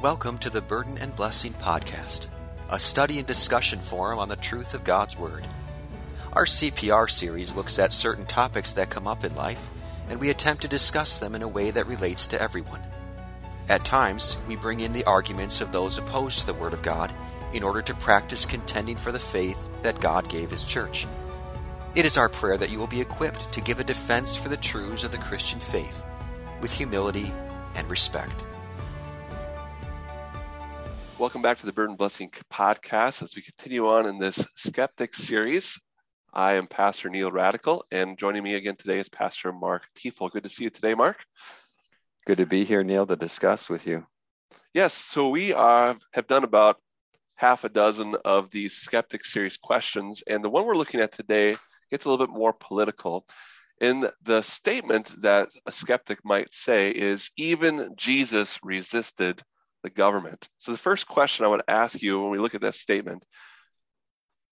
Welcome to the Burden and Blessing Podcast, a study and discussion forum on the truth of God's Word. Our CPR series looks at certain topics that come up in life, and we attempt to discuss them in a way that relates to everyone. At times, we bring in the arguments of those opposed to the Word of God in order to practice contending for the faith that God gave His church. It is our prayer that you will be equipped to give a defense for the truths of the Christian faith with humility and respect. Welcome back to the Burden Blessing podcast as we continue on in this skeptic series. I am Pastor Neil Radical, and joining me again today is Pastor Mark Tiefel. Good to see you today, Mark. Good to be here, Neil, to discuss with you. Yes, so we uh, have done about half a dozen of these skeptic series questions, and the one we're looking at today gets a little bit more political. In the statement that a skeptic might say is, even Jesus resisted the government. So the first question I would ask you when we look at that statement,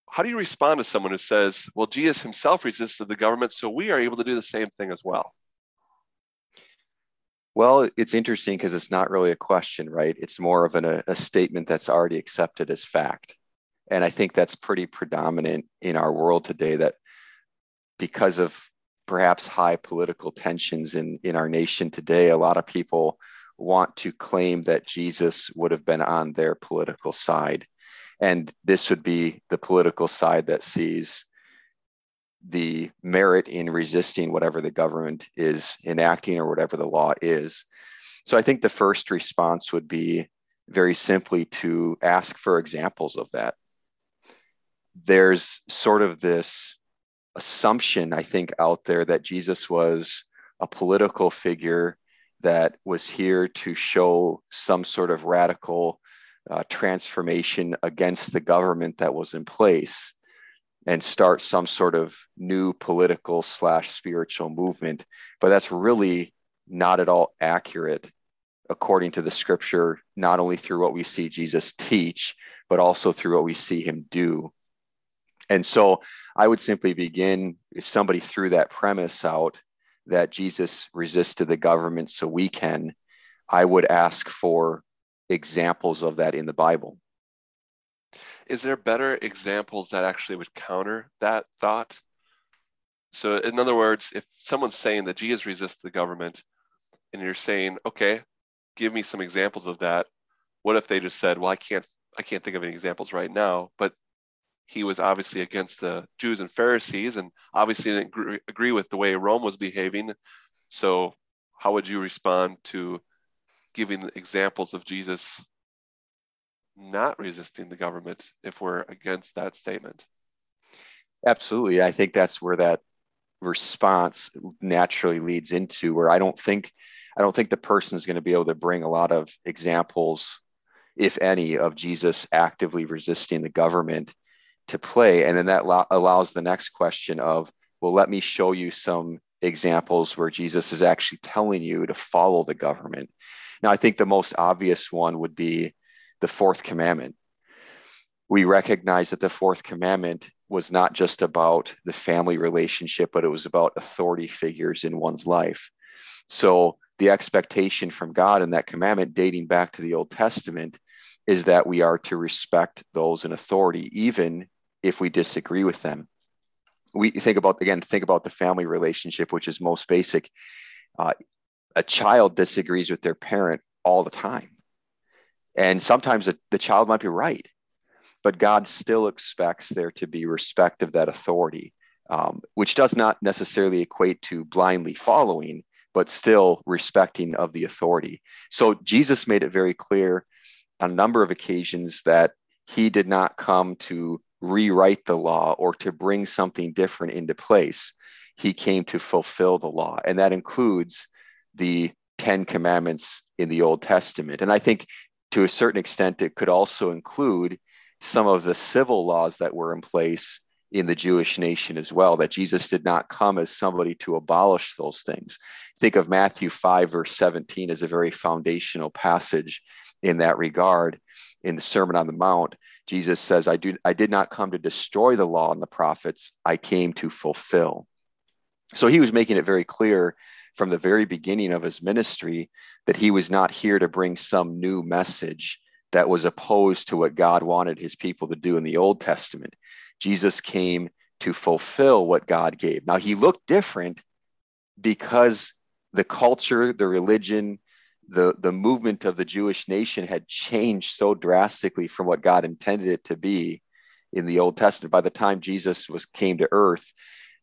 how do you respond to someone who says, well, Jesus himself resisted the government, so we are able to do the same thing as well? Well, it's interesting because it's not really a question, right? It's more of an, a, a statement that's already accepted as fact. And I think that's pretty predominant in our world today that because of perhaps high political tensions in, in our nation today, a lot of people want to claim that Jesus would have been on their political side. And this would be the political side that sees the merit in resisting whatever the government is enacting or whatever the law is. So I think the first response would be very simply to ask for examples of that. There's sort of this assumption, I think, out there that Jesus was a political figure that was here to show some sort of radical uh, transformation against the government that was in place and start some sort of new political slash spiritual movement. But that's really not at all accurate according to the scripture not only through what we see jesus teach but also through what we see him do. And so i would simply begin if somebody threw that premise out that Jesus resisted the government so we can, I would ask for examples of that in the Bible. Is there better examples that actually would counter that thought? So, in other words, if someone's saying that Jesus resists the government, and you're saying, okay, give me some examples of that, what if they just said, well, I can't, I can't think of any examples right now, but he was obviously against the Jews and Pharisees and obviously didn't agree, with the way Rome was behaving. So, how would you respond to giving examples of Jesus not resisting the government if we're against that statement? Absolutely. I think that's where that response naturally leads into where I don't think I don't think the person is going to be able to bring a lot of examples if any of Jesus actively resisting the government to play. And then that lo- allows the next question of, well, let me show you some examples where Jesus is actually telling you to follow the government. Now, I think the most obvious one would be the fourth commandment. We recognize that the fourth commandment was not just about the family relationship, but it was about authority figures in one's life. So, the expectation from God in that commandment, dating back to the Old Testament, is that we are to respect those in authority, even if we disagree with them. We think about, again, think about the family relationship, which is most basic. Uh, a child disagrees with their parent all the time. And sometimes the, the child might be right, but God still expects there to be respect of that authority, um, which does not necessarily equate to blindly following, but still respecting of the authority. So Jesus made it very clear on a number of occasions that he did not come to rewrite the law or to bring something different into place. He came to fulfill the law, and that includes the Ten Commandments in the Old Testament. And I think to a certain extent, it could also include some of the civil laws that were in place in the Jewish nation as well, that Jesus did not come as somebody to abolish those things. Think of Matthew 5, verse 17, as a very foundational passage in that regard in the Sermon on the Mount. Jesus says, I, do, I did not come to destroy the law and the prophets, I came to fulfill. So he was making it very clear from the very beginning of his ministry that he was not here to bring some new message that was opposed to what God wanted his people to do in the Old Testament. Jesus came to fulfill what God gave. Now, he looked different because the culture, the religion, the, the movement of the Jewish nation had changed so drastically from what God intended it to be in the Old Testament. By the time Jesus was came to earth,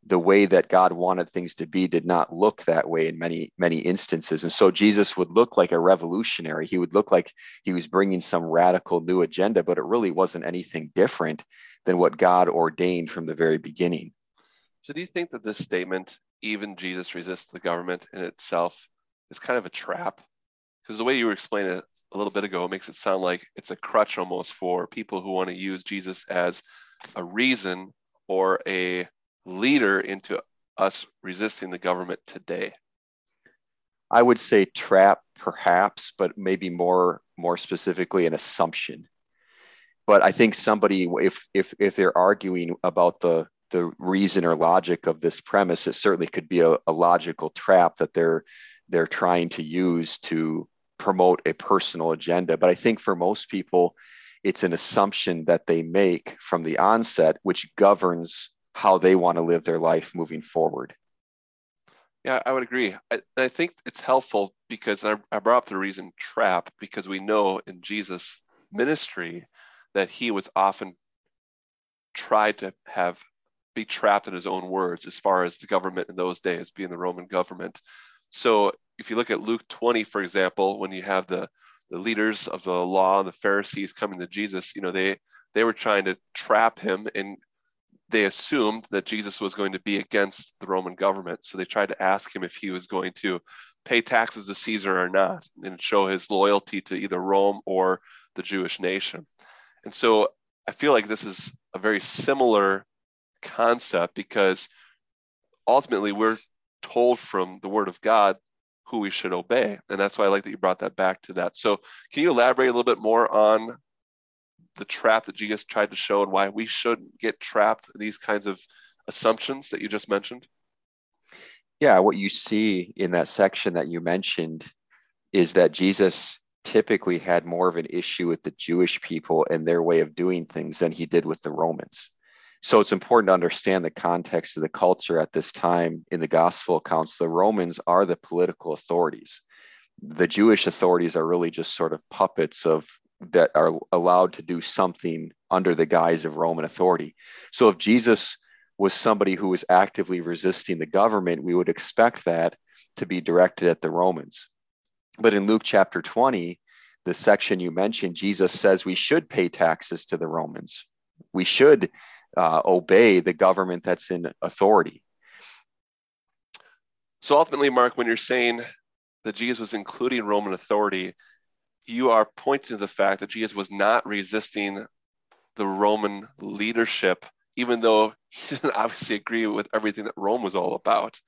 the way that God wanted things to be did not look that way in many many instances. And so Jesus would look like a revolutionary. He would look like he was bringing some radical new agenda, but it really wasn't anything different than what God ordained from the very beginning. So do you think that this statement even Jesus resists the government in itself is kind of a trap? Because the way you were explaining it a little bit ago makes it sound like it's a crutch almost for people who want to use Jesus as a reason or a leader into us resisting the government today? I would say trap, perhaps, but maybe more more specifically an assumption. But I think somebody, if if if they're arguing about the the reason or logic of this premise, it certainly could be a, a logical trap that they're they're trying to use to promote a personal agenda. But I think for most people, it's an assumption that they make from the onset, which governs how they want to live their life moving forward. Yeah, I would agree. I, I think it's helpful because I, I brought up the reason trap because we know in Jesus' ministry that he was often tried to have be trapped in his own words as far as the government in those days being the Roman government. So if you look at Luke 20, for example, when you have the the leaders of the law and the Pharisees coming to Jesus, you know, they they were trying to trap him and they assumed that Jesus was going to be against the Roman government. So they tried to ask him if he was going to pay taxes to Caesar or not and show his loyalty to either Rome or the Jewish nation. And so I feel like this is a very similar concept because ultimately we're told from the word of God who we should obey. And that's why I like that you brought that back to that. So can you elaborate a little bit more on the trap that Jesus tried to show and why we shouldn't get trapped in these kinds of assumptions that you just mentioned? Yeah, what you see in that section that you mentioned is that Jesus typically had more of an issue with the Jewish people and their way of doing things than he did with the Romans. So it's important to understand the context of the culture at this time in the gospel accounts. The Romans are the political authorities. The Jewish authorities are really just sort of puppets of that are allowed to do something under the guise of Roman authority. So if Jesus was somebody who was actively resisting the government, we would expect that to be directed at the Romans. But in Luke chapter 20, the section you mentioned, Jesus says we should pay taxes to the Romans. We should uh, obey the government that's in authority. So ultimately, Mark, when you're saying that Jesus was including Roman authority, you are pointing to the fact that Jesus was not resisting the Roman leadership, even though he didn't obviously agree with everything that Rome was all about.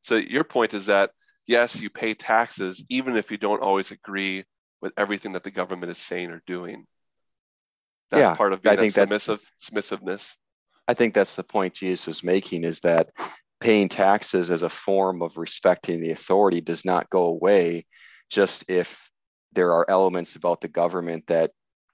So your point is that yes, you pay taxes, even if you don't always agree with everything that the government is saying or doing. That's yeah, part of being I think submissive, submissiveness. I think that's the point Jesus was making is that paying taxes as a form of respecting the authority does not go away just if there are elements about the government that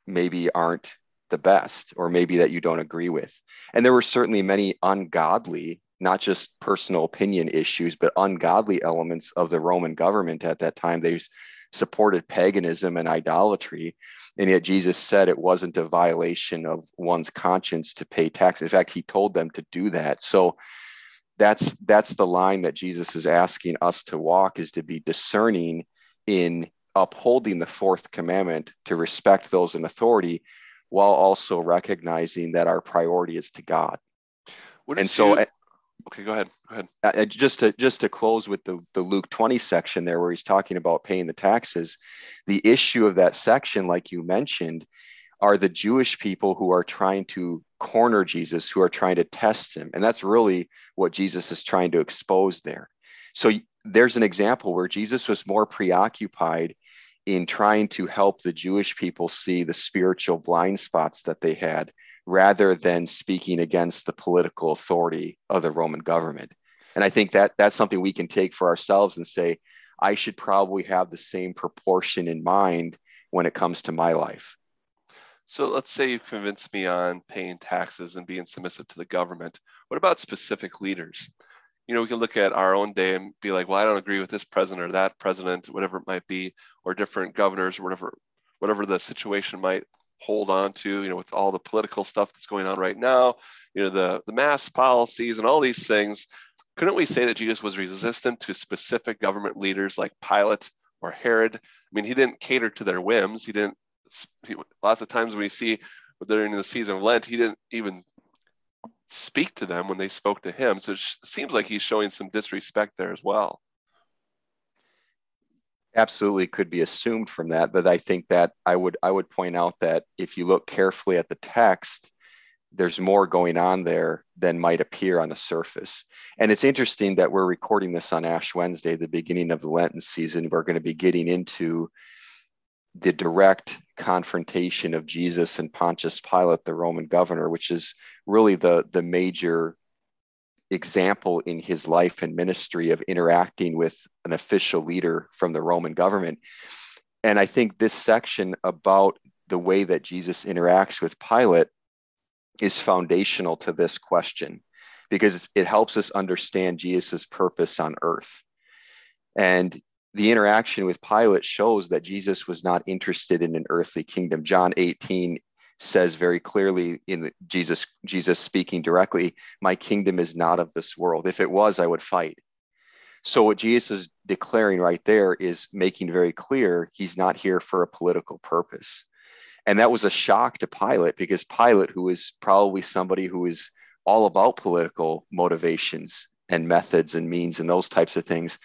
maybe aren't the best or maybe that you don't agree with. And there were certainly many ungodly, not just personal opinion issues, but ungodly elements of the Roman government at that time. They supported paganism and idolatry. And yet Jesus said it wasn't a violation of one's conscience to pay tax. In fact, he told them to do that. So that's that's the line that Jesus is asking us to walk is to be discerning in upholding the fourth commandment to respect those in authority while also recognizing that our priority is to God. and so you, okay, go ahead. Go ahead. Uh, just to just to close with the, the Luke 20 section there where he's talking about paying the taxes, the issue of that section, like you mentioned, are the Jewish people who are trying to corner Jesus, who are trying to test him. And that's really what Jesus is trying to expose there. So there's an example where Jesus was more preoccupied in trying to help the Jewish people see the spiritual blind spots that they had rather than speaking against the political authority of the Roman government. And I think that that's something we can take for ourselves and say, I should probably have the same proportion in mind when it comes to my life. So let's say you've convinced me on paying taxes and being submissive to the government. What about specific leaders? You know, we can look at our own day and be like, well, I don't agree with this president or that president, whatever it might be, or different governors or whatever, whatever the situation might hold on to, you know, with all the political stuff that's going on right now, you know, the, the mass policies and all these things. Couldn't we say that Jesus was resistant to specific government leaders like Pilate or Herod? I mean, he didn't cater to their whims. He didn't, he, lots of times we see during the season of Lent, he didn't even speak to them when they spoke to him. So it seems like he's showing some disrespect there as well absolutely could be assumed from that but i think that i would i would point out that if you look carefully at the text there's more going on there than might appear on the surface. And it's interesting that we're recording this on ash wednesday the beginning of the lenten season. We're going to be getting into the direct confrontation of jesus and pontius pilate the roman governor which is really the the major example in his life and ministry of interacting with an official leader from the Roman government. And I think this section about the way that Jesus interacts with Pilate is foundational to this question because it helps us understand Jesus' purpose on earth. And the interaction with Pilate shows that Jesus was not interested in an earthly kingdom. John 18 says very clearly in Jesus Jesus speaking directly, my kingdom is not of this world. If it was, I would fight. So what Jesus is declaring right there is making very clear he's not here for a political purpose. And that was a shock to Pilate because Pilate, who is probably somebody who is all about political motivations and methods and means and those types of things,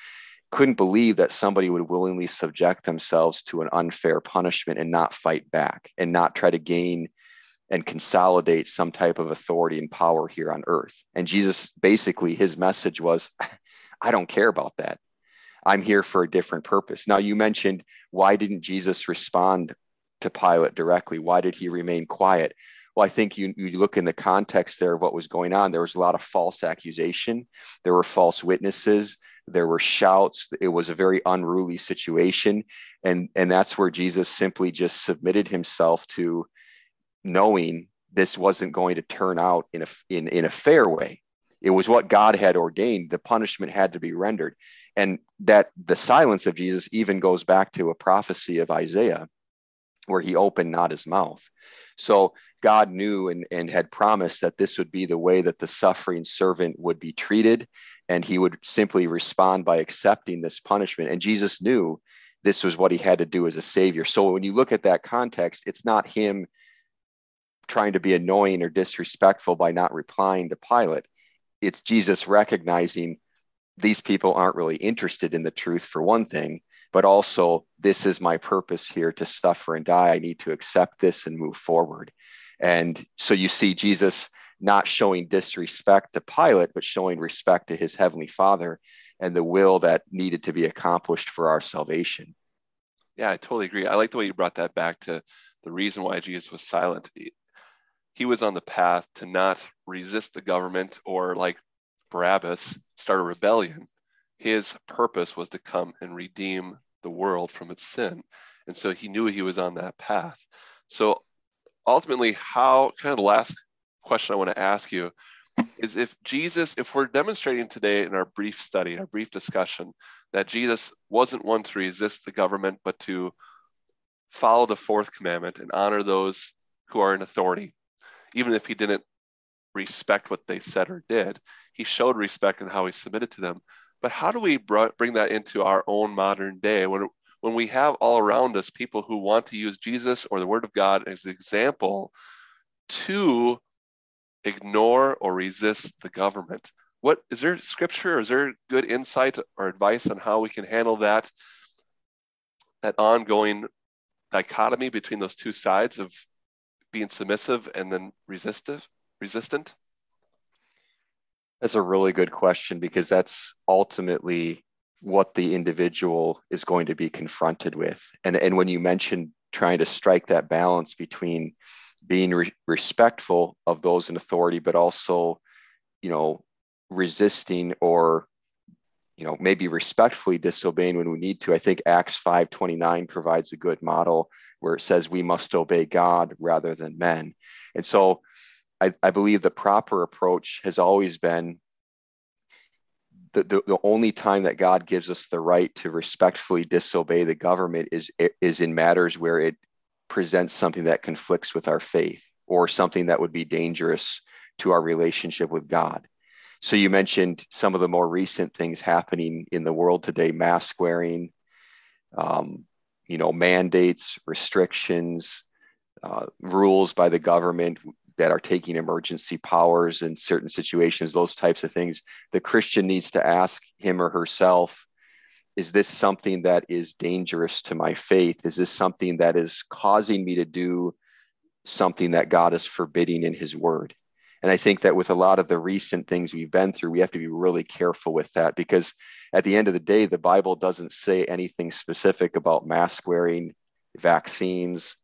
couldn't believe that somebody would willingly subject themselves to an unfair punishment and not fight back and not try to gain and consolidate some type of authority and power here on earth. And Jesus basically, his message was, I don't care about that. I'm here for a different purpose. Now, you mentioned why didn't Jesus respond to Pilate directly? Why did he remain quiet? Well, I think you, you look in the context there of what was going on. There was a lot of false accusation. There were false witnesses. There were shouts. It was a very unruly situation. And, and that's where Jesus simply just submitted himself to knowing this wasn't going to turn out in a, in, in a fair way. It was what God had ordained. The punishment had to be rendered. And that the silence of Jesus even goes back to a prophecy of Isaiah where he opened not his mouth. So God knew and, and had promised that this would be the way that the suffering servant would be treated and he would simply respond by accepting this punishment. And Jesus knew this was what he had to do as a savior. So when you look at that context, it's not him trying to be annoying or disrespectful by not replying to Pilate. It's Jesus recognizing these people aren't really interested in the truth for one thing, but also this is my purpose here to suffer and die. I need to accept this and move forward. And so you see Jesus not showing disrespect to Pilate, but showing respect to his heavenly Father and the will that needed to be accomplished for our salvation. Yeah, I totally agree. I like the way you brought that back to the reason why Jesus was silent. He was on the path to not resist the government or, like Barabbas, start a rebellion. His purpose was to come and redeem the world from its sin. And so he knew he was on that path. So ultimately, how kind of the last question I want to ask you is if Jesus, if we're demonstrating today in our brief study, our brief discussion, that Jesus wasn't one to resist the government, but to follow the fourth commandment and honor those who are in authority, even if he didn't respect what they said or did, he showed respect in how he submitted to them. But how do we bring that into our own modern day when, when we have all around us people who want to use Jesus or the Word of God as an example to ignore or resist the government. What is there scripture? Is there good insight or advice on how we can handle that that ongoing dichotomy between those two sides of being submissive and then resistive, resistant? That's a really good question because that's ultimately what the individual is going to be confronted with. And, and when you mentioned trying to strike that balance between being re- respectful of those in authority, but also, you know, resisting or you know maybe respectfully disobeying when we need to. I think acts 529 provides a good model where it says we must obey god rather than men. And so i, I believe the proper approach has always been the, the, the only time that god gives us the right to respectfully disobey the government is is in matters where it presents something that conflicts with our faith or something that would be dangerous to our relationship with god so you mentioned some of the more recent things happening in the world today: mask wearing, um, you know, mandates, restrictions, uh, rules by the government that are taking emergency powers in certain situations. Those types of things. The Christian needs to ask him or herself: Is this something that is dangerous to my faith? Is this something that is causing me to do something that God is forbidding in His Word? And I think that with a lot of the recent things we've been through, we have to be really careful with that because at the end of the day, the Bible doesn't say anything specific about mask wearing, vaccines,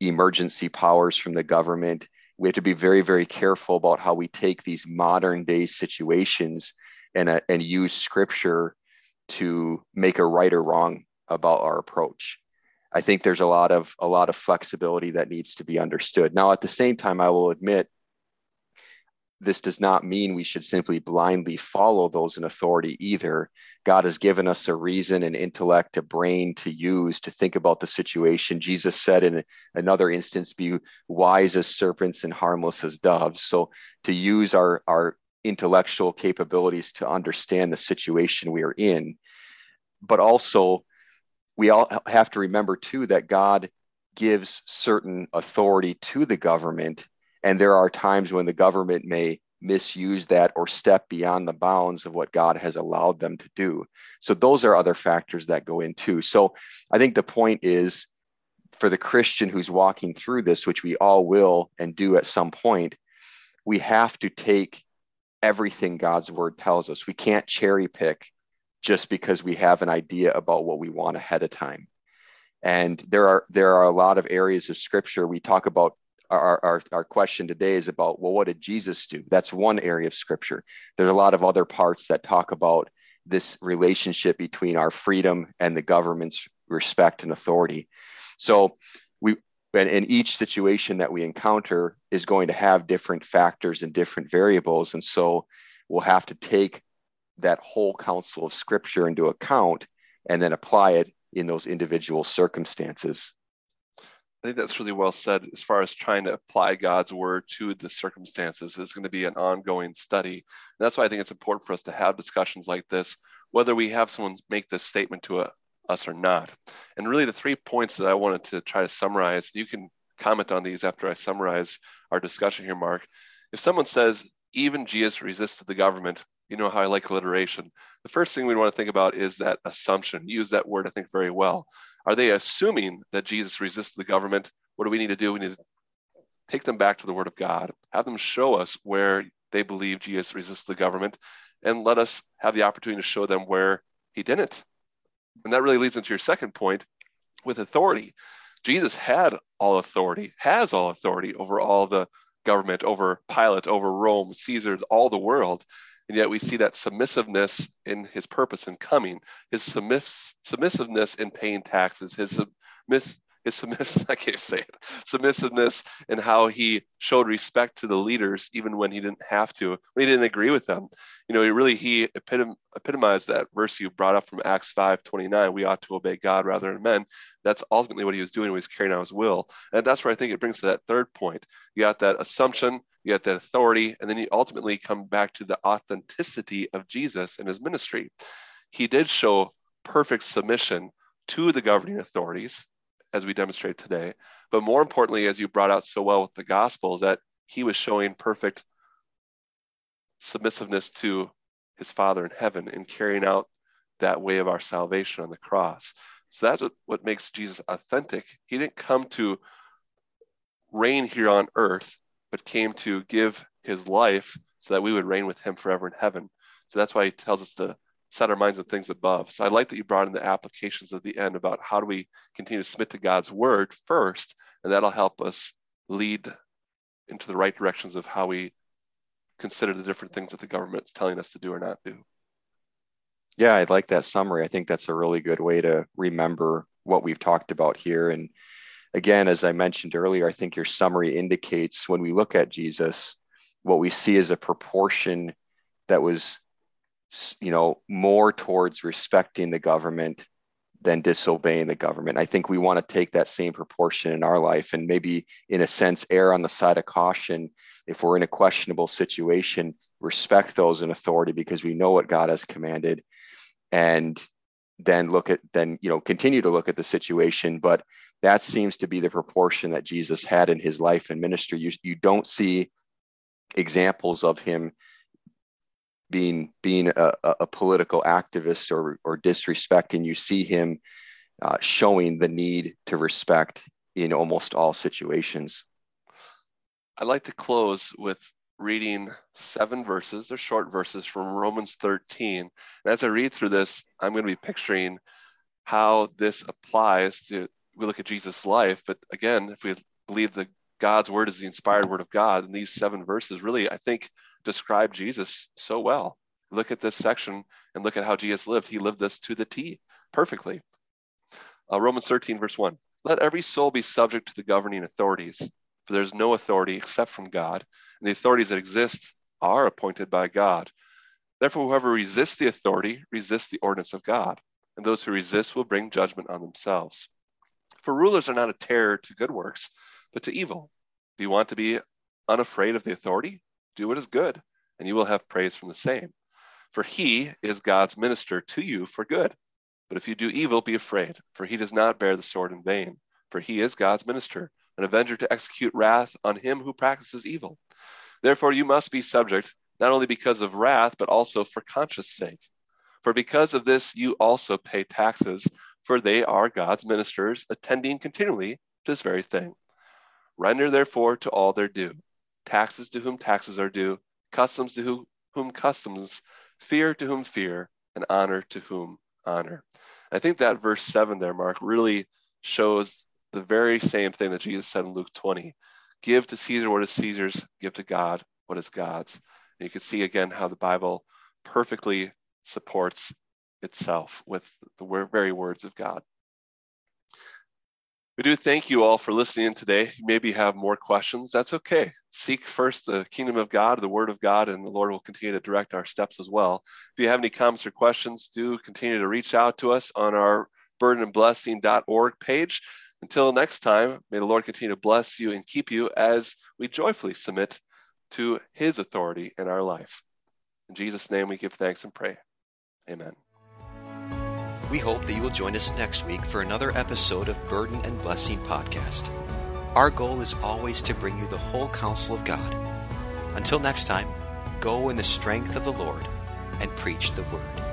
emergency powers from the government. We have to be very, very careful about how we take these modern day situations and, uh, and use scripture to make a right or wrong about our approach. I think there's a lot of a lot of flexibility that needs to be understood. Now, at the same time, I will admit this does not mean we should simply blindly follow those in authority either. God has given us a reason, an intellect, a brain to use to think about the situation. Jesus said in another instance, be wise as serpents and harmless as doves. So to use our, our intellectual capabilities to understand the situation we are in. But also, we all have to remember too that God gives certain authority to the government and there are times when the government may misuse that or step beyond the bounds of what God has allowed them to do. So those are other factors that go in too. So I think the point is for the Christian who's walking through this, which we all will and do at some point, we have to take everything God's word tells us. We can't cherry pick just because we have an idea about what we want ahead of time. And there are there are a lot of areas of scripture we talk about our, our, our question today is about well what did jesus do that's one area of scripture there's a lot of other parts that talk about this relationship between our freedom and the government's respect and authority so we and each situation that we encounter is going to have different factors and different variables. And so we'll have to take that whole counsel of scripture into account and then apply it in those individual circumstances. I think that's really well said. As far as trying to apply God's word to the circumstances is going to be an ongoing study. And that's why I think it's important for us to have discussions like this, whether we have someone make this statement to a, us or not. And really, the three points that I wanted to try to summarize, you can comment on these after I summarize our discussion here, Mark. If someone says, even Jesus resisted the government, you know how I like alliteration. The first thing we want to think about is that assumption. You use that word, I think, very well. Are they assuming that Jesus resisted the government? What do we need to do? We need to take them back to the Word of God, have them show us where they believe Jesus resisted the government, and let us have the opportunity to show them where he didn't. And that really leads into your second point with authority. Jesus had all authority, has all authority over all the government, over Pilate, over Rome, Caesar, all the world. And yet we see that submissiveness in his purpose in coming, his submiss- submissiveness in paying taxes, his submiss- his submiss- I can't say it, submissiveness and how he showed respect to the leaders even when he didn't have to, when he didn't agree with them. You know, he really he epitom- epitomized that verse you brought up from Acts 5 29. We ought to obey God rather than men. That's ultimately what he was doing he was carrying out his will. And that's where I think it brings to that third point. You got that assumption you got that authority, and then you ultimately come back to the authenticity of Jesus and his ministry. He did show perfect submission to the governing authorities, as we demonstrate today. But more importantly, as you brought out so well with the gospel, is that he was showing perfect submissiveness to his Father in heaven in carrying out that way of our salvation on the cross. So that's what, what makes Jesus authentic. He didn't come to reign here on earth but came to give his life so that we would reign with him forever in heaven. So that's why he tells us to set our minds on things above. So I like that you brought in the applications at the end about how do we continue to submit to God's word first, and that'll help us lead into the right directions of how we consider the different things that the government's telling us to do or not do. Yeah, I like that summary. I think that's a really good way to remember what we've talked about here. And again, as I mentioned earlier, I think your summary indicates when we look at Jesus, what we see is a proportion that was, you know, more towards respecting the government than disobeying the government. I think we want to take that same proportion in our life and maybe, in a sense, err on the side of caution if we're in a questionable situation, respect those in authority because we know what God has commanded and then look at then you know continue to look at the situation but that seems to be the proportion that jesus had in his life and ministry you, you don't see examples of him being being a, a political activist or or disrespecting you see him uh, showing the need to respect in almost all situations i'd like to close with reading seven verses, they're short verses from Romans 13. And as I read through this, I'm going to be picturing how this applies to, we look at Jesus' life. But again, if we believe that God's word is the inspired word of God, and these seven verses really, I think, describe Jesus so well. Look at this section and look at how Jesus lived. He lived this to the T perfectly. Uh, Romans 13, verse 1. Let every soul be subject to the governing authorities, for there's no authority except from God and the authorities that exist are appointed by God. Therefore, whoever resists the authority resists the ordinance of God, and those who resist will bring judgment on themselves. For rulers are not a terror to good works, but to evil. Do you want to be unafraid of the authority? Do what is good, and you will have praise from the same. For he is God's minister to you for good. But if you do evil, be afraid, for he does not bear the sword in vain. For he is God's minister, an avenger to execute wrath on him who practices evil. Therefore, you must be subject, not only because of wrath, but also for conscience sake. For because of this, you also pay taxes, for they are God's ministers, attending continually to this very thing. Render therefore to all their due taxes to whom taxes are due, customs to whom customs, fear to whom fear, and honor to whom honor. I think that verse 7 there, Mark, really shows the very same thing that Jesus said in Luke 20 give to Caesar what is Caesar's, give to God what is God's. And you can see again how the Bible perfectly supports itself with the very words of God. We do thank you all for listening in today. You maybe have more questions. That's okay. Seek first the kingdom of God, the word of God, and the Lord will continue to direct our steps as well. If you have any comments or questions, do continue to reach out to us on our burdenandblessing.org page. Until next time, may the Lord continue to bless you and keep you as we joyfully submit to his authority in our life. In Jesus' name, we give thanks and pray. Amen. We hope that you will join us next week for another episode of Burden and Blessing Podcast. Our goal is always to bring you the whole counsel of God. Until next time, go in the strength of the Lord and preach the word.